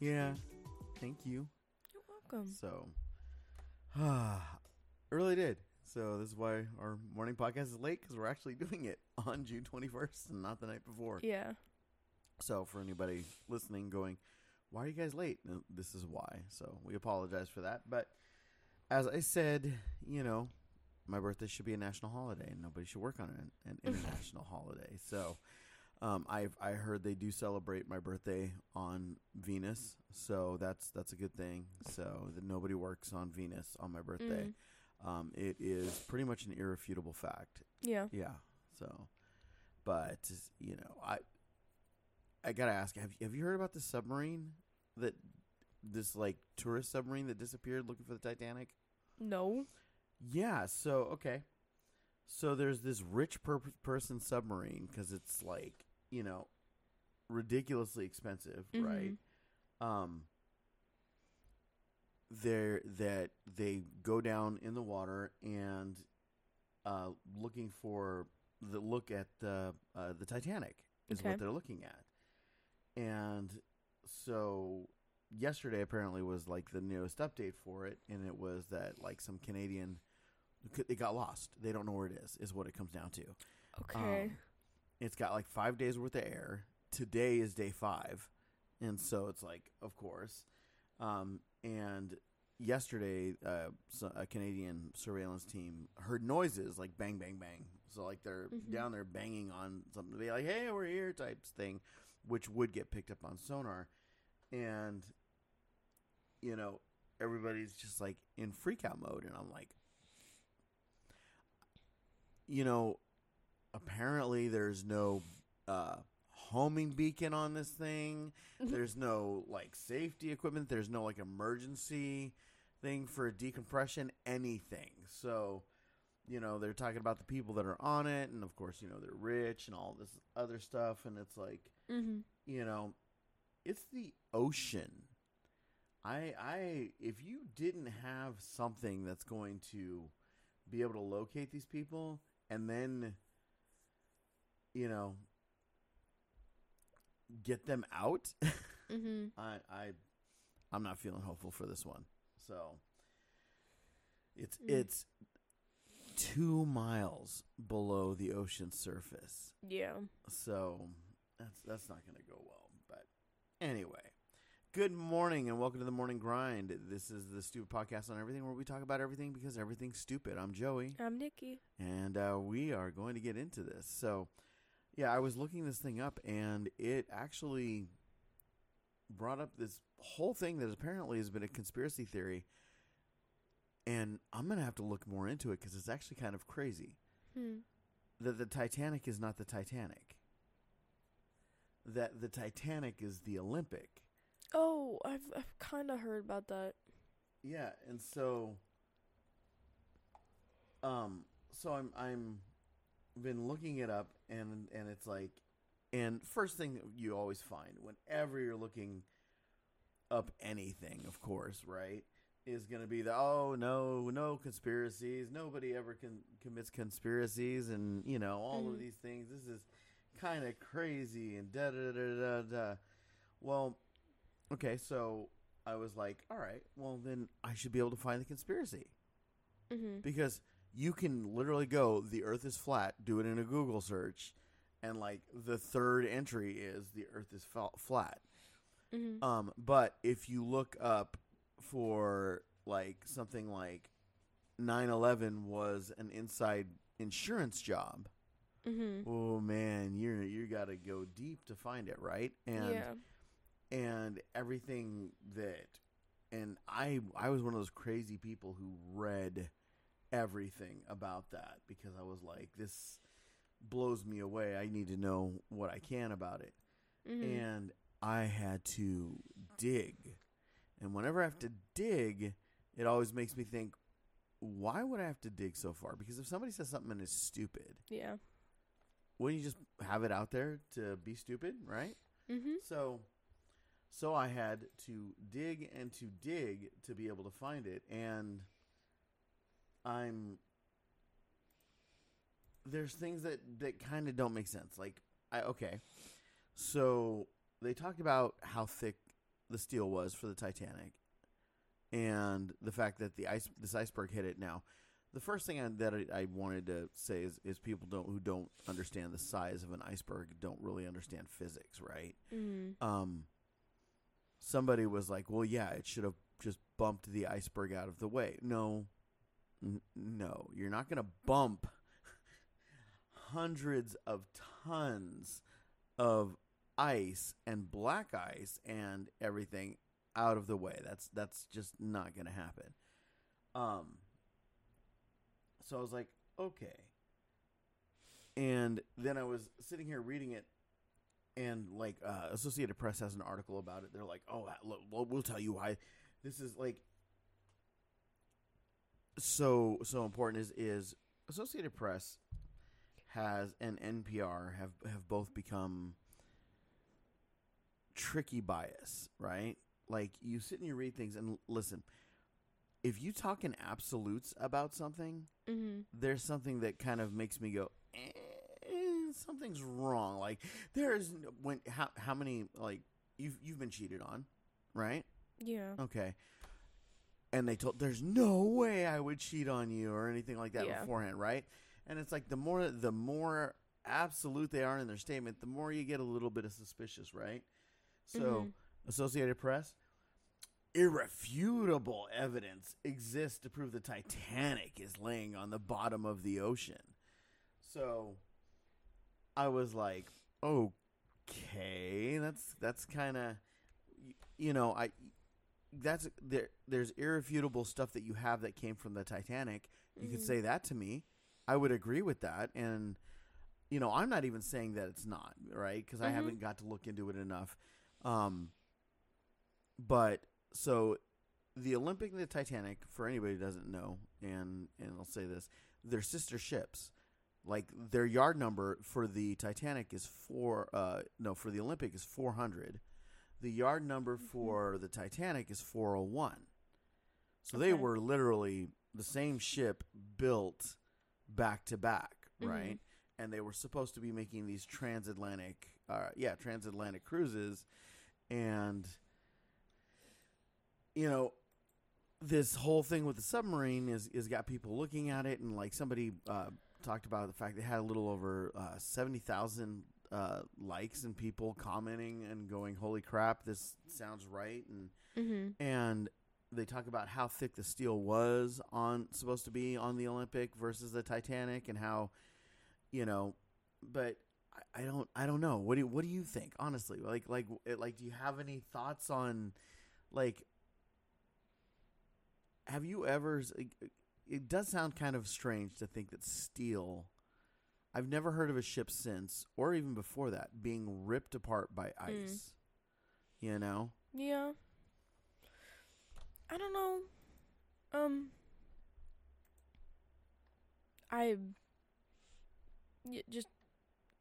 Yeah. Thank you. You're welcome. So, early did. So this is why our morning podcast is late because we're actually doing it on June 21st and not the night before. Yeah. So for anybody listening, going, why are you guys late? This is why. So we apologize for that. But as I said, you know, my birthday should be a national holiday, and nobody should work on an, an international holiday. So um, I I heard they do celebrate my birthday on Venus, so that's that's a good thing. So that nobody works on Venus on my birthday. Um, it is pretty much an irrefutable fact. Yeah. Yeah. So, but you know, I I gotta ask: Have Have you heard about the submarine that this like tourist submarine that disappeared looking for the Titanic? No. Yeah. So okay. So there's this rich per- person submarine because it's like you know ridiculously expensive, Mhm. right? Um. There that they go down in the water and uh, looking for the look at the uh, the Titanic is Okay. what they're looking at, and so yesterday apparently was like the newest update for it, and it was that like some Canadian it got lost. They don't know where it is. Is what it comes down to. Okay. Um, it's got like five days worth of air. Today is day five, and so it's like, of course. Um, and yesterday, uh, so a Canadian surveillance team heard noises like bang, bang, bang. So like they're Mhm. down there banging on something to be like, "Hey, we're here," types thing, which would get picked up on sonar, and you know everybody's just like in freak out mode, and I'm like, you know, apparently there's no uh, homing beacon on this thing. There's no like safety equipment. There's no like emergency thing for decompression. Anything. So, you know, they're talking about the people that are on it, and of course, you know, they're rich and all this other stuff. And it's like, mm-hmm. you know, it's the ocean. I I if you didn't have something that's going to be able to locate these people and then you know get them out, Mm-hmm. I I I'm not feeling hopeful for this one. So it's Mm. it's 2 miles below the ocean surface. Yeah. So that's that's not going to go well. But anyway, good morning and welcome to the morning grind. This is the stupid podcast on everything where we talk about everything because everything's stupid. I'm Joey, I'm Niki. and uh, we are going to get into this. So yeah, I was looking this thing up, and it actually brought up this whole thing that apparently has been a conspiracy theory. And I'm gonna have to look more into it because it's actually kind of crazy Hmm. that the Titanic is not the Titanic. That the Titanic is the Olympic. Oh, I've I've kind of heard about that. Yeah, and so um so I'm I'm been looking it up and and it's like and first thing that you always find whenever you're looking up anything, of course, right? Is going to be the oh no no conspiracies nobody ever con- commits conspiracies and you know all of Mhm. these things this is kind of crazy and da da da da da well okay so I was like all right well then I should be able to find the conspiracy Mm-hmm. because you can literally go the earth is flat do it in a google search and like the third entry is the earth is flat Mm-hmm. um but if you look up for like something like 9/11 was an inside insurance job mm-hmm. oh man you're you got to go deep to find it right and yeah. and everything that and I I was one of those crazy people who read everything about that because I was like this blows me away. I need to know what I can about it. Mm-hmm. And I had to dig. And whenever I have to dig, it always makes me think why would I have to dig so far? Because if somebody says something and is stupid, yeah. wouldn't you just have it out there to be stupid, right? Mm-hmm. So, so I had to dig and to dig to be able to find it, and I'm there's things that that kind of don't make sense. Like, I okay, so they talked about how thick the steel was for the Titanic, and the fact that the ice this iceberg hit it. Now, the first thing I, that I, I wanted to say is, is people don't who don't understand the size of an iceberg don't really understand physics, right? Mm. Um, somebody was like, "Well, yeah, it should have just bumped the iceberg out of the way." No, N- no, you're not going to bump hundreds of tons of ice and black ice and everything out of the way. That's that's just not going to happen. Um so I was like, "Okay." And then I was sitting here reading it and like uh, Associated Press has an article about it. They're like, "Oh, we'll tell you why this is like so so important." Is is Associated Press has and NPR have have both become tricky bias, right? Like you sit and you read things and listen. If you talk in absolutes about something, Mm-hmm. there's something that kind of makes me go, eh, something's wrong. Like there's when how how many like you've you've been cheated on, right? Yeah. Okay. And they told there's no way I would cheat on you or anything like that Yeah. beforehand, right? And it's like the more the more absolute they are in their statement, the more you get a little bit of suspicious, right? So Mhm. Associated Press, irrefutable evidence exists to prove the Titanic is laying on the bottom of the ocean. So I was like, okay, that's that's kind of you know, I that's there there's irrefutable stuff that you have that came from the Titanic. You could Mhm. say that to me. I would agree with that and you know, I'm not even saying that it's not, right? Cuz I Mhm. haven't got to look into it enough. Um but so the Olympic and the Titanic, for anybody who doesn't know, and and I'll say this, they're sister ships. Like their yard number for the Titanic is four. Uh, no, for the Olympic is four hundred. The yard number for the Titanic is four hundred one. So they were literally the same ship built back to back, Mhm. right? And they were supposed to be making these transatlantic, uh, yeah, transatlantic cruises, and you know, this whole thing with the submarine is is got people looking at it, and like somebody uh, talked about the fact they had a little over uh, seventy thousand uh, likes and people commenting and going, "Holy crap, this sounds right!" and Mm-hmm. and they talk about how thick the steel was on supposed to be on the Olympic versus the Titanic, and how you know, but. I- I don't. I don't know. What do you, What do you think? Honestly, like, like, like, do you have any thoughts on, like, have you ever it does sound kind of strange to think that steel I've never heard of a ship since or even before that being ripped apart by ice. You know? Yeah. I don't know. Um. I. y- just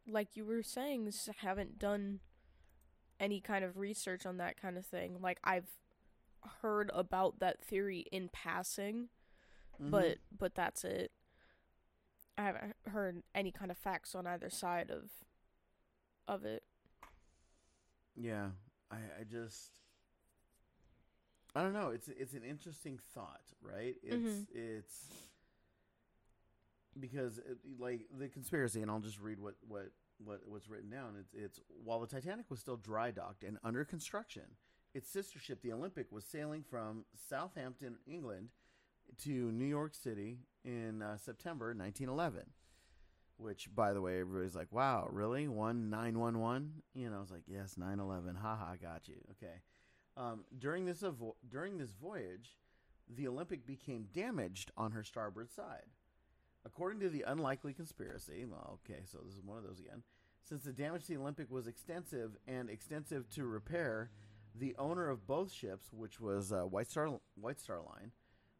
like you were saying, haven't done any kind of research on that kind of thing. Like I've heard about that theory in passing, Mhm. but but that's it. I haven't heard any kind of facts on either side of of it. yeah, I I just I don't know. It's it's an interesting thought, right? It's Mhm. it's because it, like the conspiracy, and I'll just read what what what what's written down. It's it's while the Titanic was still dry docked and under construction, its sister ship, the Olympic, was sailing from Southampton, England, to New York City in uh, September 1911. Which, by the way, everybody's like, "Wow, really? One nine one one?" You know, I was like, "Yes, nine eleven. Haha, got you." Okay. Um, during this avo- during this voyage, the Olympic became damaged on her starboard side. According to the unlikely conspiracy, well, okay, so this is one of those again. Since the damage to the Olympic was extensive and extensive to repair, the owner of both ships, which was uh, White Star White Star Line,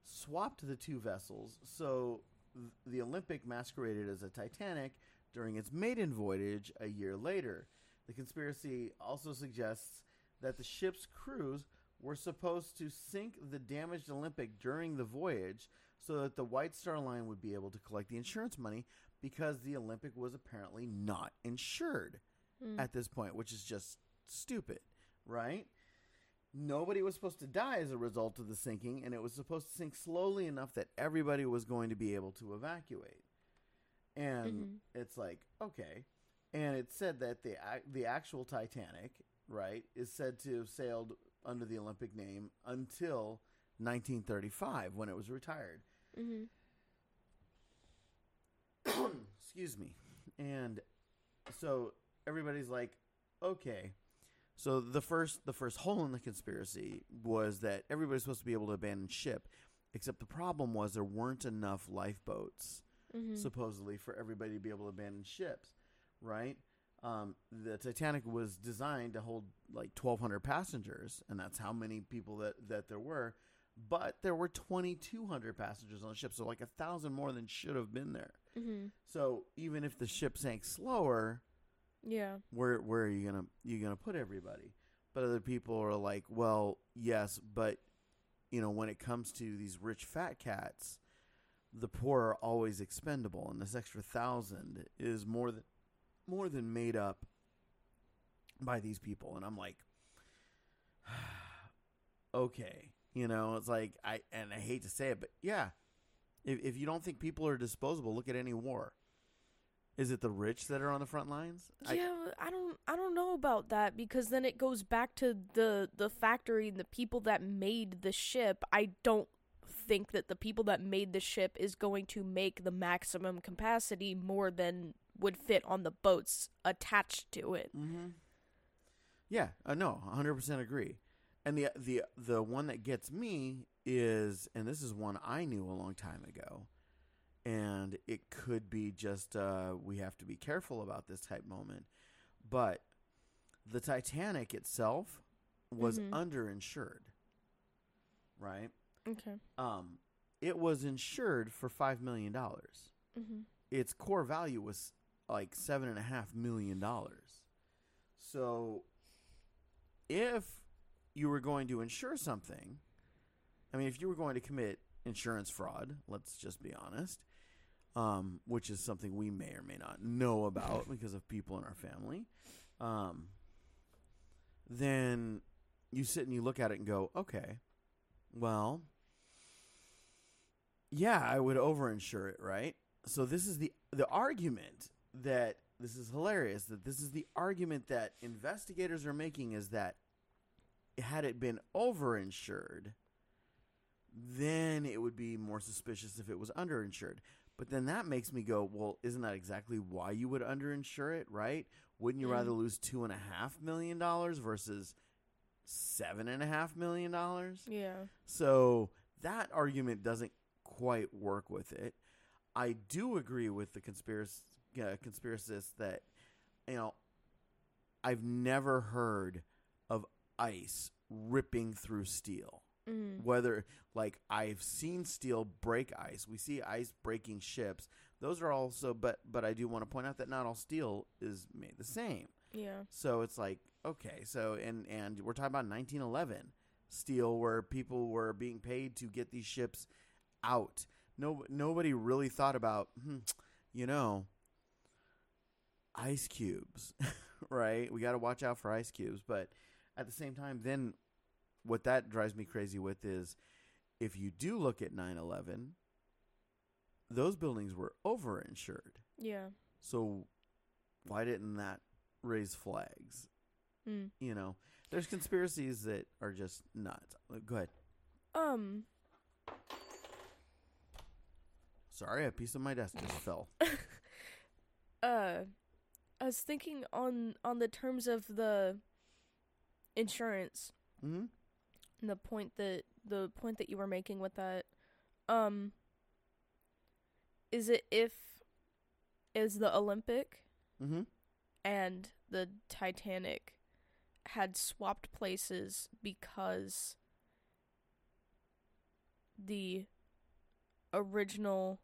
swapped the two vessels. So th- the Olympic masqueraded as a Titanic during its maiden voyage a year later. The conspiracy also suggests that the ship's crews were supposed to sink the damaged Olympic during the voyage so that the White Star Line would be able to collect the insurance money because the Olympic was apparently not insured Mm. at this point, which is just stupid, right? Nobody was supposed to die as a result of the sinking, and it was supposed to sink slowly enough that everybody was going to be able to evacuate. And Mhm. it's like, okay. And it said that the the actual Titanic, right, is said to have sailed under the Olympic name until 1935 when it was retired. Mhm. Excuse me. And so everybody's like, okay. So the first the first hole in the conspiracy was that everybody's supposed to be able to abandon ship, except the problem was there weren't enough lifeboats Mhm. supposedly for everybody to be able to abandon ships, right? Um, the Titanic was designed to hold like 1,200 passengers, and that's how many people that, that there were. But there were 2,200 passengers on the ship, so like a thousand more than should have been there. Mhm. So even if the ship sank slower, Yeah. where where are you gonna you gonna put everybody? But other people are like, well, yes, but you know when it comes to these rich fat cats, the poor are always expendable, and this extra thousand is more than more than made up by these people. And I'm like, okay, you know, it's like I and I hate to say it, but yeah, if if you don't think people are disposable, look at any war. Is it the rich that are on the front lines? Yeah, but I don't I don't know about that because then it goes back to the the factory and the people that made the ship. I don't think that the people that made the ship is going to make the maximum capacity more than would fit on the boats attached to it. Mm-hmm. Yeah, uh, no, hundred percent agree. And the the the one that gets me is, and this is one I knew a long time ago, and it could be just uh, we have to be careful about this type moment, but the Titanic itself was Mhm. underinsured, right? Okay. Um, it was insured for five million dollars Mm-hmm. its core value was like seven and a half million dollars. So, if you were going to insure something, I mean, if you were going to commit insurance fraud, let's just be honest, um, which is something we may or may not know about because of people in our family, um, then you sit and you look at it and go, okay, well, yeah, I would overinsure it, right? So this is the the argument that this is hilarious that this is the argument that investigators are making is that had it been overinsured, then it would be more suspicious if it was underinsured. But then that makes me go, well, isn't that exactly why you would underinsure it, right? Wouldn't you Mm. rather lose two and a half million dollars versus seven and a half million dollars? Yeah. So that argument doesn't quite work with it. I do agree with the conspiracy uh, conspiracists that you know I've never heard of ice ripping through steel. Mm. Whether like I've seen steel break ice, we see ice breaking ships. Those are also, but but I do want to point out that not all steel is made the same. Yeah. So it's like okay, so and and we're talking about 1911 steel, where people were being paid to get these ships out. No, nobody really thought about, hmm, you know, ice cubes, right? We got to watch out for ice cubes, but at the same time, then what that drives me crazy with is if you do look at 9/11, those buildings were overinsured. Yeah. So why didn't that raise flags? Mm. You know, there's conspiracies that are just nuts. Go ahead. Um. Sorry, a piece of my desk just fell. uh I was thinking on on the terms of the insurance Mm-hmm. And the point that the point that you were making with that um is it if is the Olympic Mm-hmm. and the Titanic had swapped places because the original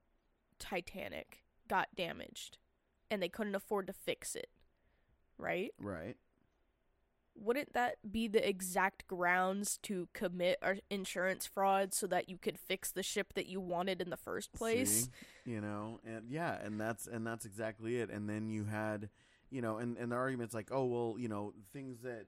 Titanic got damaged and they couldn't afford to fix it. Right? Right. Wouldn't that be the exact grounds to commit insurance fraud so that you could fix the ship that you wanted in the first place? See? you know, and yeah, and that's and that's exactly it. And then you had, you know, and and the arguments like, oh well, you know, things that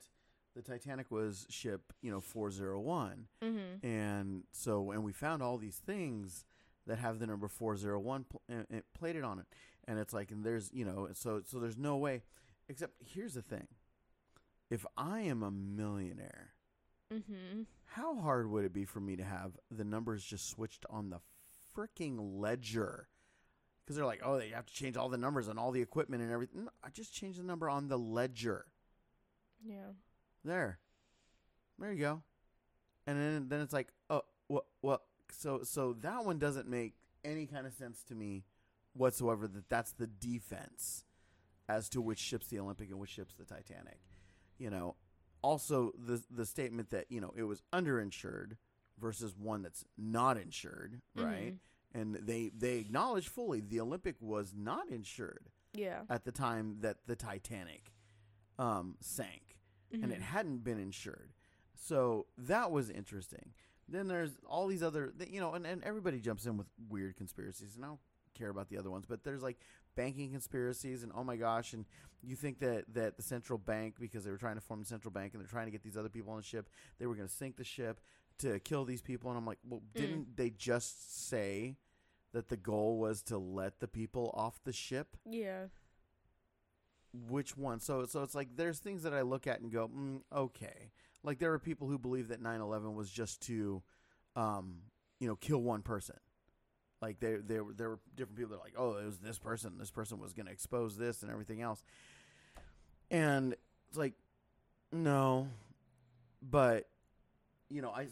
the Titanic was ship, you know, 401. Mhm. And so, and we found all these things that have the number 401 pl- and it plated on it. And it's like, and there's, you know, so, so there's no way, except here's the thing. If I am a millionaire, Mhm. how hard would it be for me to have the numbers just switched on the freaking ledger? Because they're like, oh, they have to change all the numbers and all the equipment and everything. No, I just changed the number on the ledger. Yeah. There, there you go. And then then it's like, oh, what, what? So so that one doesn't make any kind of sense to me whatsoever. That that's the defense as to which ship's the Olympic and which ship's the Titanic. You know, also the the statement that you know it was underinsured versus one that's not insured, right? Mhm. And they they acknowledge fully the Olympic was not insured Yeah. at the time that the Titanic um, sank, and it Mhm. hadn't been insured. So that was interesting. Then there's all these other, th- you know, and, and everybody jumps in with weird conspiracies, and I don't care about the other ones, but there's like banking conspiracies, and oh my gosh, and you think that that the central bank, because they were trying to form the central bank, and they're trying to get these other people on the ship, they were going to sink the ship to kill these people, and I'm like, well, didn't they just say that the goal was to let the people off the ship? Yeah. which one so so it's like there's things that i look at and go mm, okay like there are people who believe that 9-11 was just to um you know kill one person like there there there were different people that are like oh it was this person this person was going to expose this and everything else and it's like no but you know I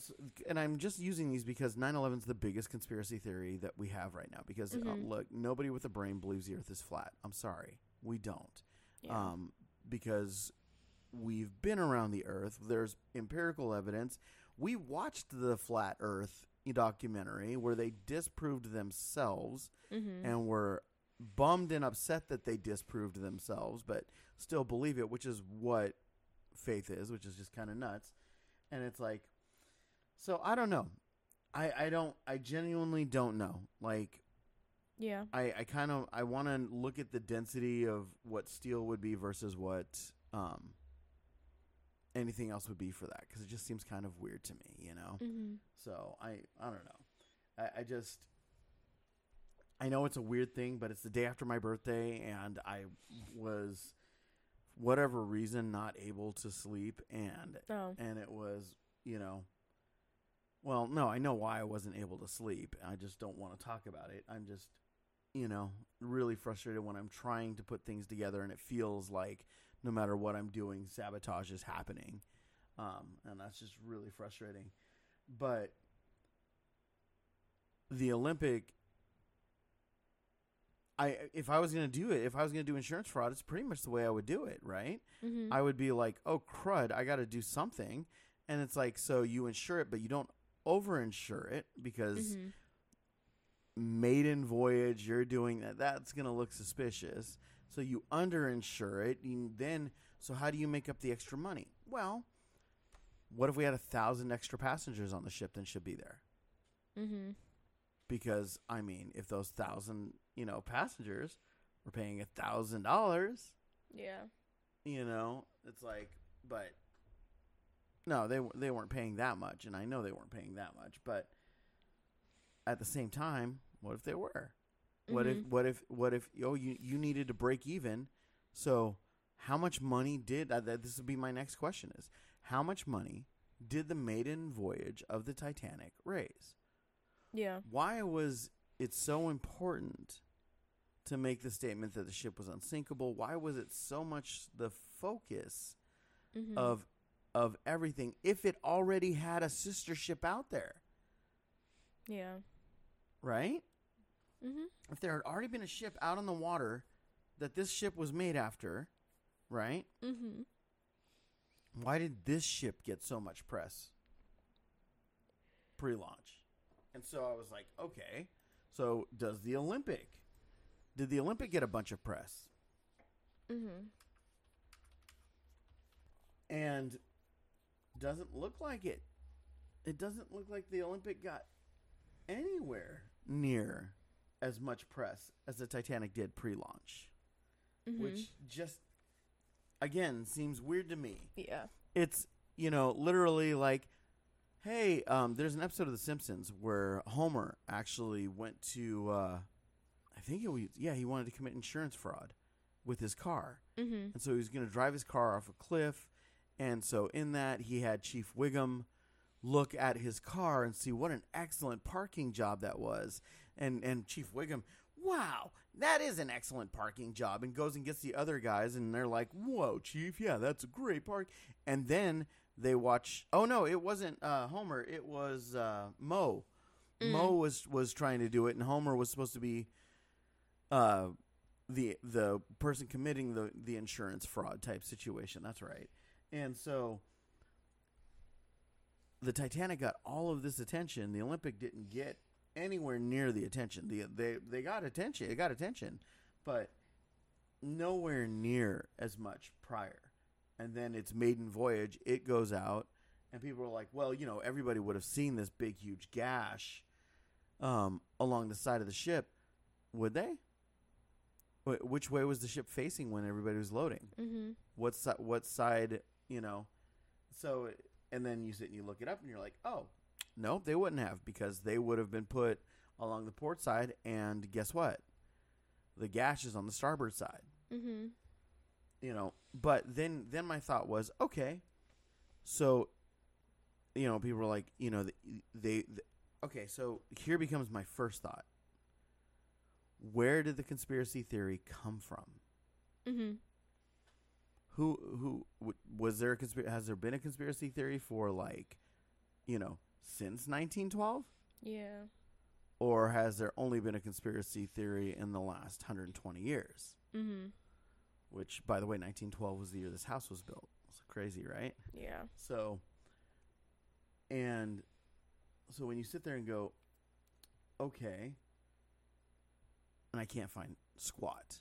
and i'm just using these because 9-11 is the biggest conspiracy theory that we have right now because uh, Mhm. look nobody with a brain believes the earth is flat i'm sorry we don't Yeah. um, because we've been around the Earth. There's empirical evidence. We watched the Flat Earth documentary where they disproved themselves mhm. and were bummed and upset that they disproved themselves, but still believe it, which is what faith is, which is just kind of nuts. And it's like, so I don't know. I, I don't, I genuinely don't know. Like, yeah. I, I kind of I want to look at the density of what steel would be versus what um anything else would be for that because it just seems kind of weird to me, you know. Mhm. So I I don't know. I, I just I know it's a weird thing, but it's the day after my birthday, and I was whatever reason not able to sleep, and Oh. and it was you know well no i know why i wasn't able to sleep i just don't want to talk about it i'm just you know really frustrated when i'm trying to put things together and it feels like no matter what i'm doing sabotage is happening um, and that's just really frustrating but the olympic I if I was gonna do it, if I was gonna do insurance fraud, it's pretty much the way I would do it, right? Mhm. I would be like, oh crud, I got to do something, and it's like, so you insure it, but you don't over insure it because Mhm. maiden voyage, you're doing that. That's gonna look suspicious. So you under insure it, and then so how do you make up the extra money? Well, what if we had a thousand extra passengers on the ship than should be there? Mhm. Because I mean, if those thousand, you know, passengers were paying a thousand dollars, Yeah. you know it's like but no they they weren't paying that much and i know they weren't paying that much but at the same time what if they were what if Mhm. what if what if oh you you needed to break even so how much money did uh, this would be my next question is how much money did the maiden voyage of the titanic raise Yeah. why was it so important to make the statement that the ship was unsinkable? Why was it so much the focus Mhm. of of everything if it already had a sister ship out there, Yeah. right? Mhm. If there had already been a ship out on the water that this ship was made after, right? Mhm. Why did this ship get so much press pre-launch? And so I was like, okay, so does the Olympic? Did the Olympic get a bunch of press? Mm-hmm. and doesn't look like it. It doesn't look like the Olympic got anywhere near as much press as the Titanic did pre-launch, Mhm. which just again seems weird to me. yeah. It's you know, literally like, hey, um, there's an episode of The Simpsons where Homer actually went to, uh, I think it was, yeah, he wanted to commit insurance fraud with his car. Mm-hmm. And so he was going to drive his car off a cliff. And so in that, he had Chief Wiggum look at his car and see what an excellent parking job that was. And and Chief Wiggum, wow, that is an excellent parking job. And goes and gets the other guys, and they're like, whoa, Chief, yeah, that's a great park. And then they watch. Oh no, it wasn't uh, Homer. It was uh, Moe. Mm. Moe was was trying to do it, and Homer was supposed to be uh, the the person committing the the insurance fraud type situation. That's right. And so the Titanic got all of this attention. The Olympic didn't get anywhere near the attention. The they they got attention. It got attention, but nowhere near as much prior. And then its maiden voyage, it goes out, and people are like, "Well, you know, everybody would have seen this big, huge gash um, along the side of the ship, would they? Wh- Which way was the ship facing when everybody was loading? Mm-hmm. what si- what side you know so and then you sit and you look it up and you're like oh no they wouldn't have because they would have been put along the port side and guess what the gash is on the starboard side Mm-hmm. you know but then then my thought was okay so you know people were like you know they, they, okay so here becomes my first thought where did the conspiracy theory come from Mm-hmm. who who w- was there a conspiracy has there been a conspiracy theory for like you know since 1912 Yeah. or has there only been a conspiracy theory in the last 120 years Mm-hmm. which by the way 1912 was the year this house was built it's crazy right Yeah. so and so when you sit there and go okay and i can't find squat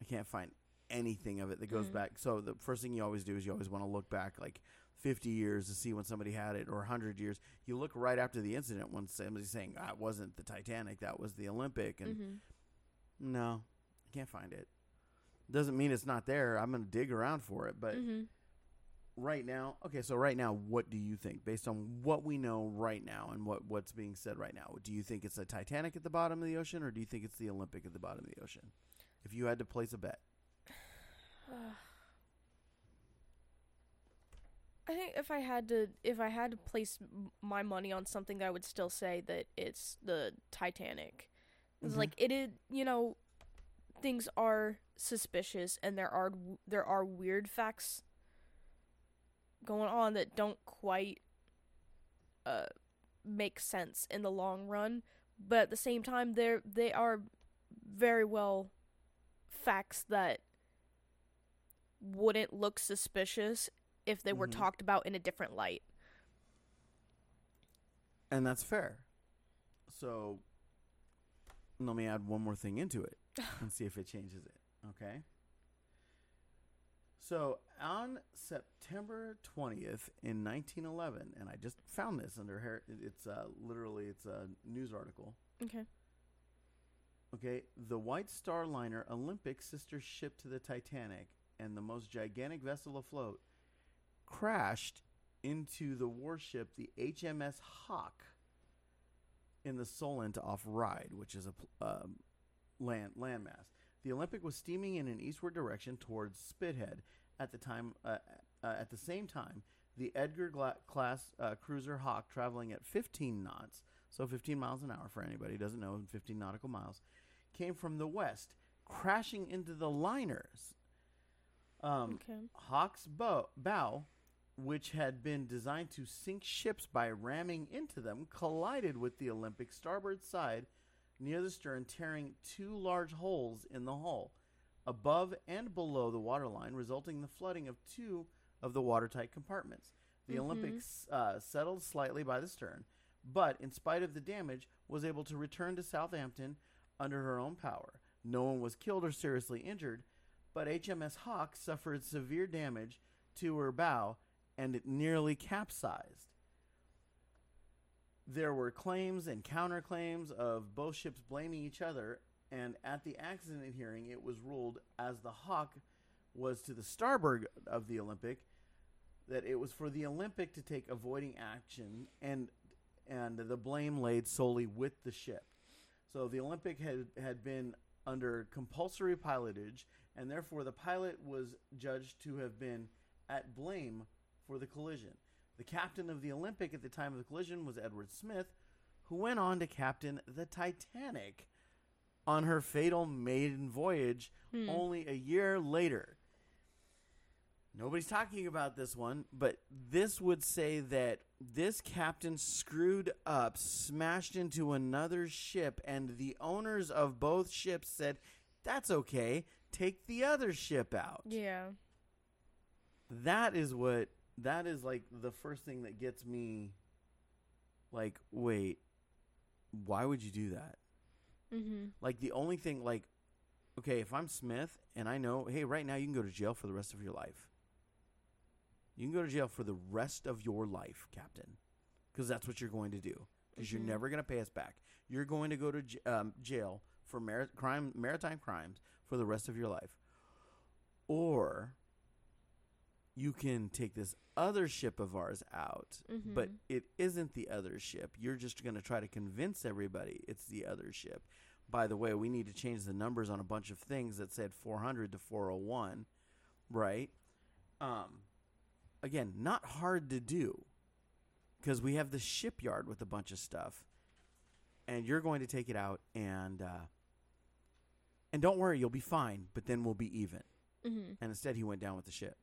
i can't find anything of it that goes Mhm. back so the first thing you always do is you always want to look back like 50 years to see when somebody had it or 100 years. You look right after the incident when somebody's saying that wasn't the titanic that was the olympic and Mm-hmm. no i can't find it. Doesn't mean it's not there. I'm gonna dig around for it but mm-hmm. right now okay so right now what do you think? Based on what we know right now and what what's being said right now do you think it's the titanic at the bottom of the ocean or do you think it's the olympic at the bottom of the ocean? If you had to place a bet I think if I had to, if I had to place my money on something, I would still say that it's the Titanic. It's Mhm. like it is, you know, things are suspicious, and there are there are weird facts going on that don't quite uh make sense in the long run. But at the same time, they're they are very well facts that wouldn't look suspicious if they were Mhm. talked about in a different light. and that's fair so let me add one more thing into it and see if it changes it okay so on september 20th in 1911 and i just found this under Her- it's uh, literally it's a news article Okay. Okay, the White Star Liner, Olympic sister ship to the Titanic and the most gigantic vessel afloat, crashed into the warship, the HMS Hawk, in the Solent off Ryde, which is a um, land landmass. The Olympic was steaming in an eastward direction towards Spithead. At the time, uh, uh, at the same time, the Edgar Gla- class uh, cruiser Hawk, traveling at 15 knots, so 15 miles an hour for anybody who doesn't know, 15 nautical miles, came from the west, crashing into the liners. Um, Okay. Hawk's bow, bow, which had been designed to sink ships by ramming into them, collided with the Olympic starboard side near the stern, tearing two large holes in the hull, above and below the waterline, resulting in the flooding of two of the watertight compartments. The Mhm. Olympic uh, settled slightly by the stern, but in spite of the damage, was able to return to Southampton under her own power. No one was killed or seriously injured, but HMS Hawk suffered severe damage to her bow and it nearly capsized. There were claims and counterclaims of both ships blaming each other, and at the accident hearing, it was ruled as the Hawk was to the starboard of the Olympic, that it was for the Olympic to take avoiding action and and the blame laid solely with the ship. So the Olympic had had been under compulsory pilotage and therefore the pilot was judged to have been at blame for the collision. The captain of the Olympic at the time of the collision was Edward Smith, who went on to captain the Titanic on her fatal maiden voyage Hmm. only a year later. Nobody's talking about this one, but this would say that this captain screwed up, smashed into another ship, and the owners of both ships said, That's okay, take the other ship out. Yeah. That is what, that is like the first thing that gets me like, wait, why would you do that? Mm-hmm. Like the only thing, like, okay, if I'm Smith and I know, hey, right now you can go to jail for the rest of your life. You can go to jail for the rest of your life, Captain, because that's what you're going to do. Because you're Mhm. never going to pay us back. You're going to go to j- um, jail for mar- crime, maritime crimes for the rest of your life, or you can take this other ship of ours out Mm-hmm. but it isn't the other ship. You're just going to try to convince everybody it's the other ship. By the way, we need to change the numbers on a bunch of things that said 400 to 401, right? Um, again, not hard to do because we have the shipyard with a bunch of stuff, and you're going to take it out and uh, and don't worry, you'll be fine. But then we'll be even. mm-hmm. And instead, he went down with the ship,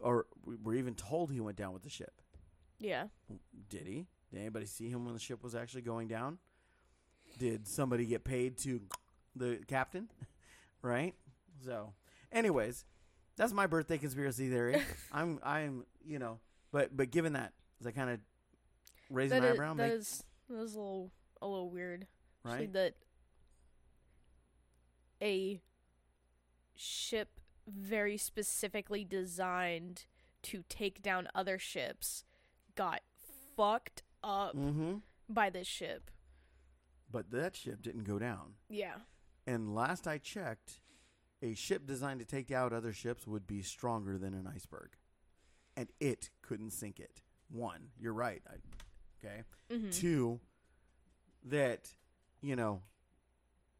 or we- we're even told he went down with the ship. Yeah. Did he? Did anybody see him when the ship was actually going down? Did somebody get paid to the captain? right? So, anyways, that's my birthday conspiracy theory. I'm, I'm, you know, but but given that, does that kind of raise That an eyebrow? that is that is a little a little weird. Actually, right? That a ship very specifically designed to take down other ships got fucked up Mm-hmm. by this ship. But that ship didn't go down. Yeah. And last I checked, a ship designed to take out other ships would be stronger than an iceberg. And it couldn't sink it. One, you're right. I, okay. Mm-hmm. Two, that, you know,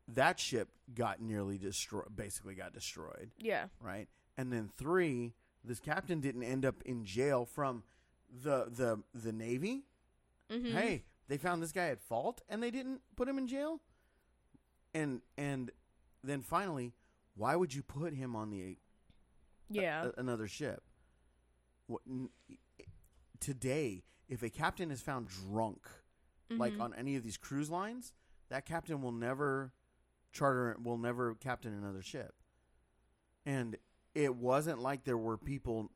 that ship got nearly destroyed, basically got destroyed, Yeah. right? And then three, this captain didn't end up in jail from the the the Navy. Mm-hmm. Hey, they found this guy at fault and they didn't put him in jail. And and then finally, why would you put him on the Yeah. a- another ship? What, n- today, if a captain is found drunk, like Mhm. on any of these cruise lines, that captain will never charter, will never captain another ship. And it wasn't like there were people,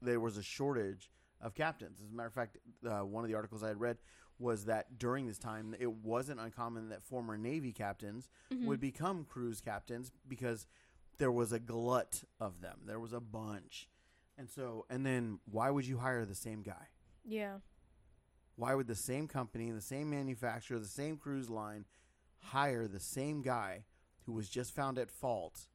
there was a shortage of captains. As a matter of fact, uh, one of the articles I had read was that during this time, it wasn't uncommon that former Navy captains Mhm. would become cruise captains because there was a glut of them. There was a bunch. And so, and then why would you hire the same guy? Yeah. Why would the same company, the same manufacturer, the same cruise line hire the same guy who was just found at fault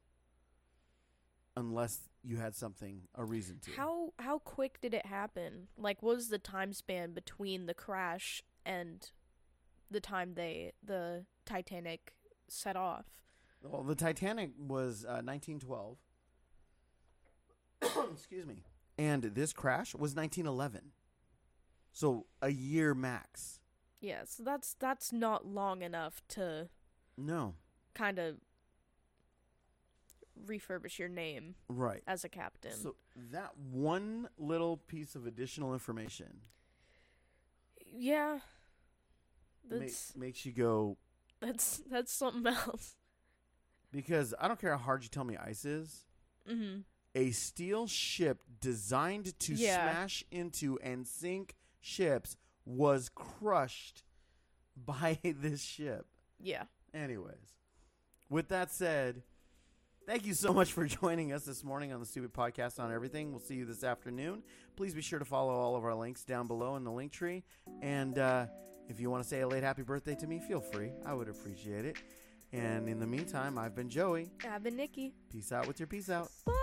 unless you had something, a reason to? How how quick did it happen? Like, what was the time span between the crash and the time they the Titanic set off? Well, the Titanic was uh, 1912. Excuse me. And this crash was 1911. So a year max. Yeah, so that's that's not long enough to No. kind of refurbish your name Right. as a captain. So that one little piece of additional information yeah, ma- that's makes you go that's that's something else. because I don't care how hard you tell me ice is. hmm A steel ship designed to Yeah. smash into and sink ships was crushed by this ship. Yeah. Anyways, with that said, thank you so much for joining us this morning on the Stupid Podcast on Everything. We'll see you this afternoon. Please be sure to follow all of our links down below in the link tree. And uh, if you want to say a late happy birthday to me, feel free. I would appreciate it. And in the meantime, I've been Joey. I've been Niki. Peace out with your peace out. Bye.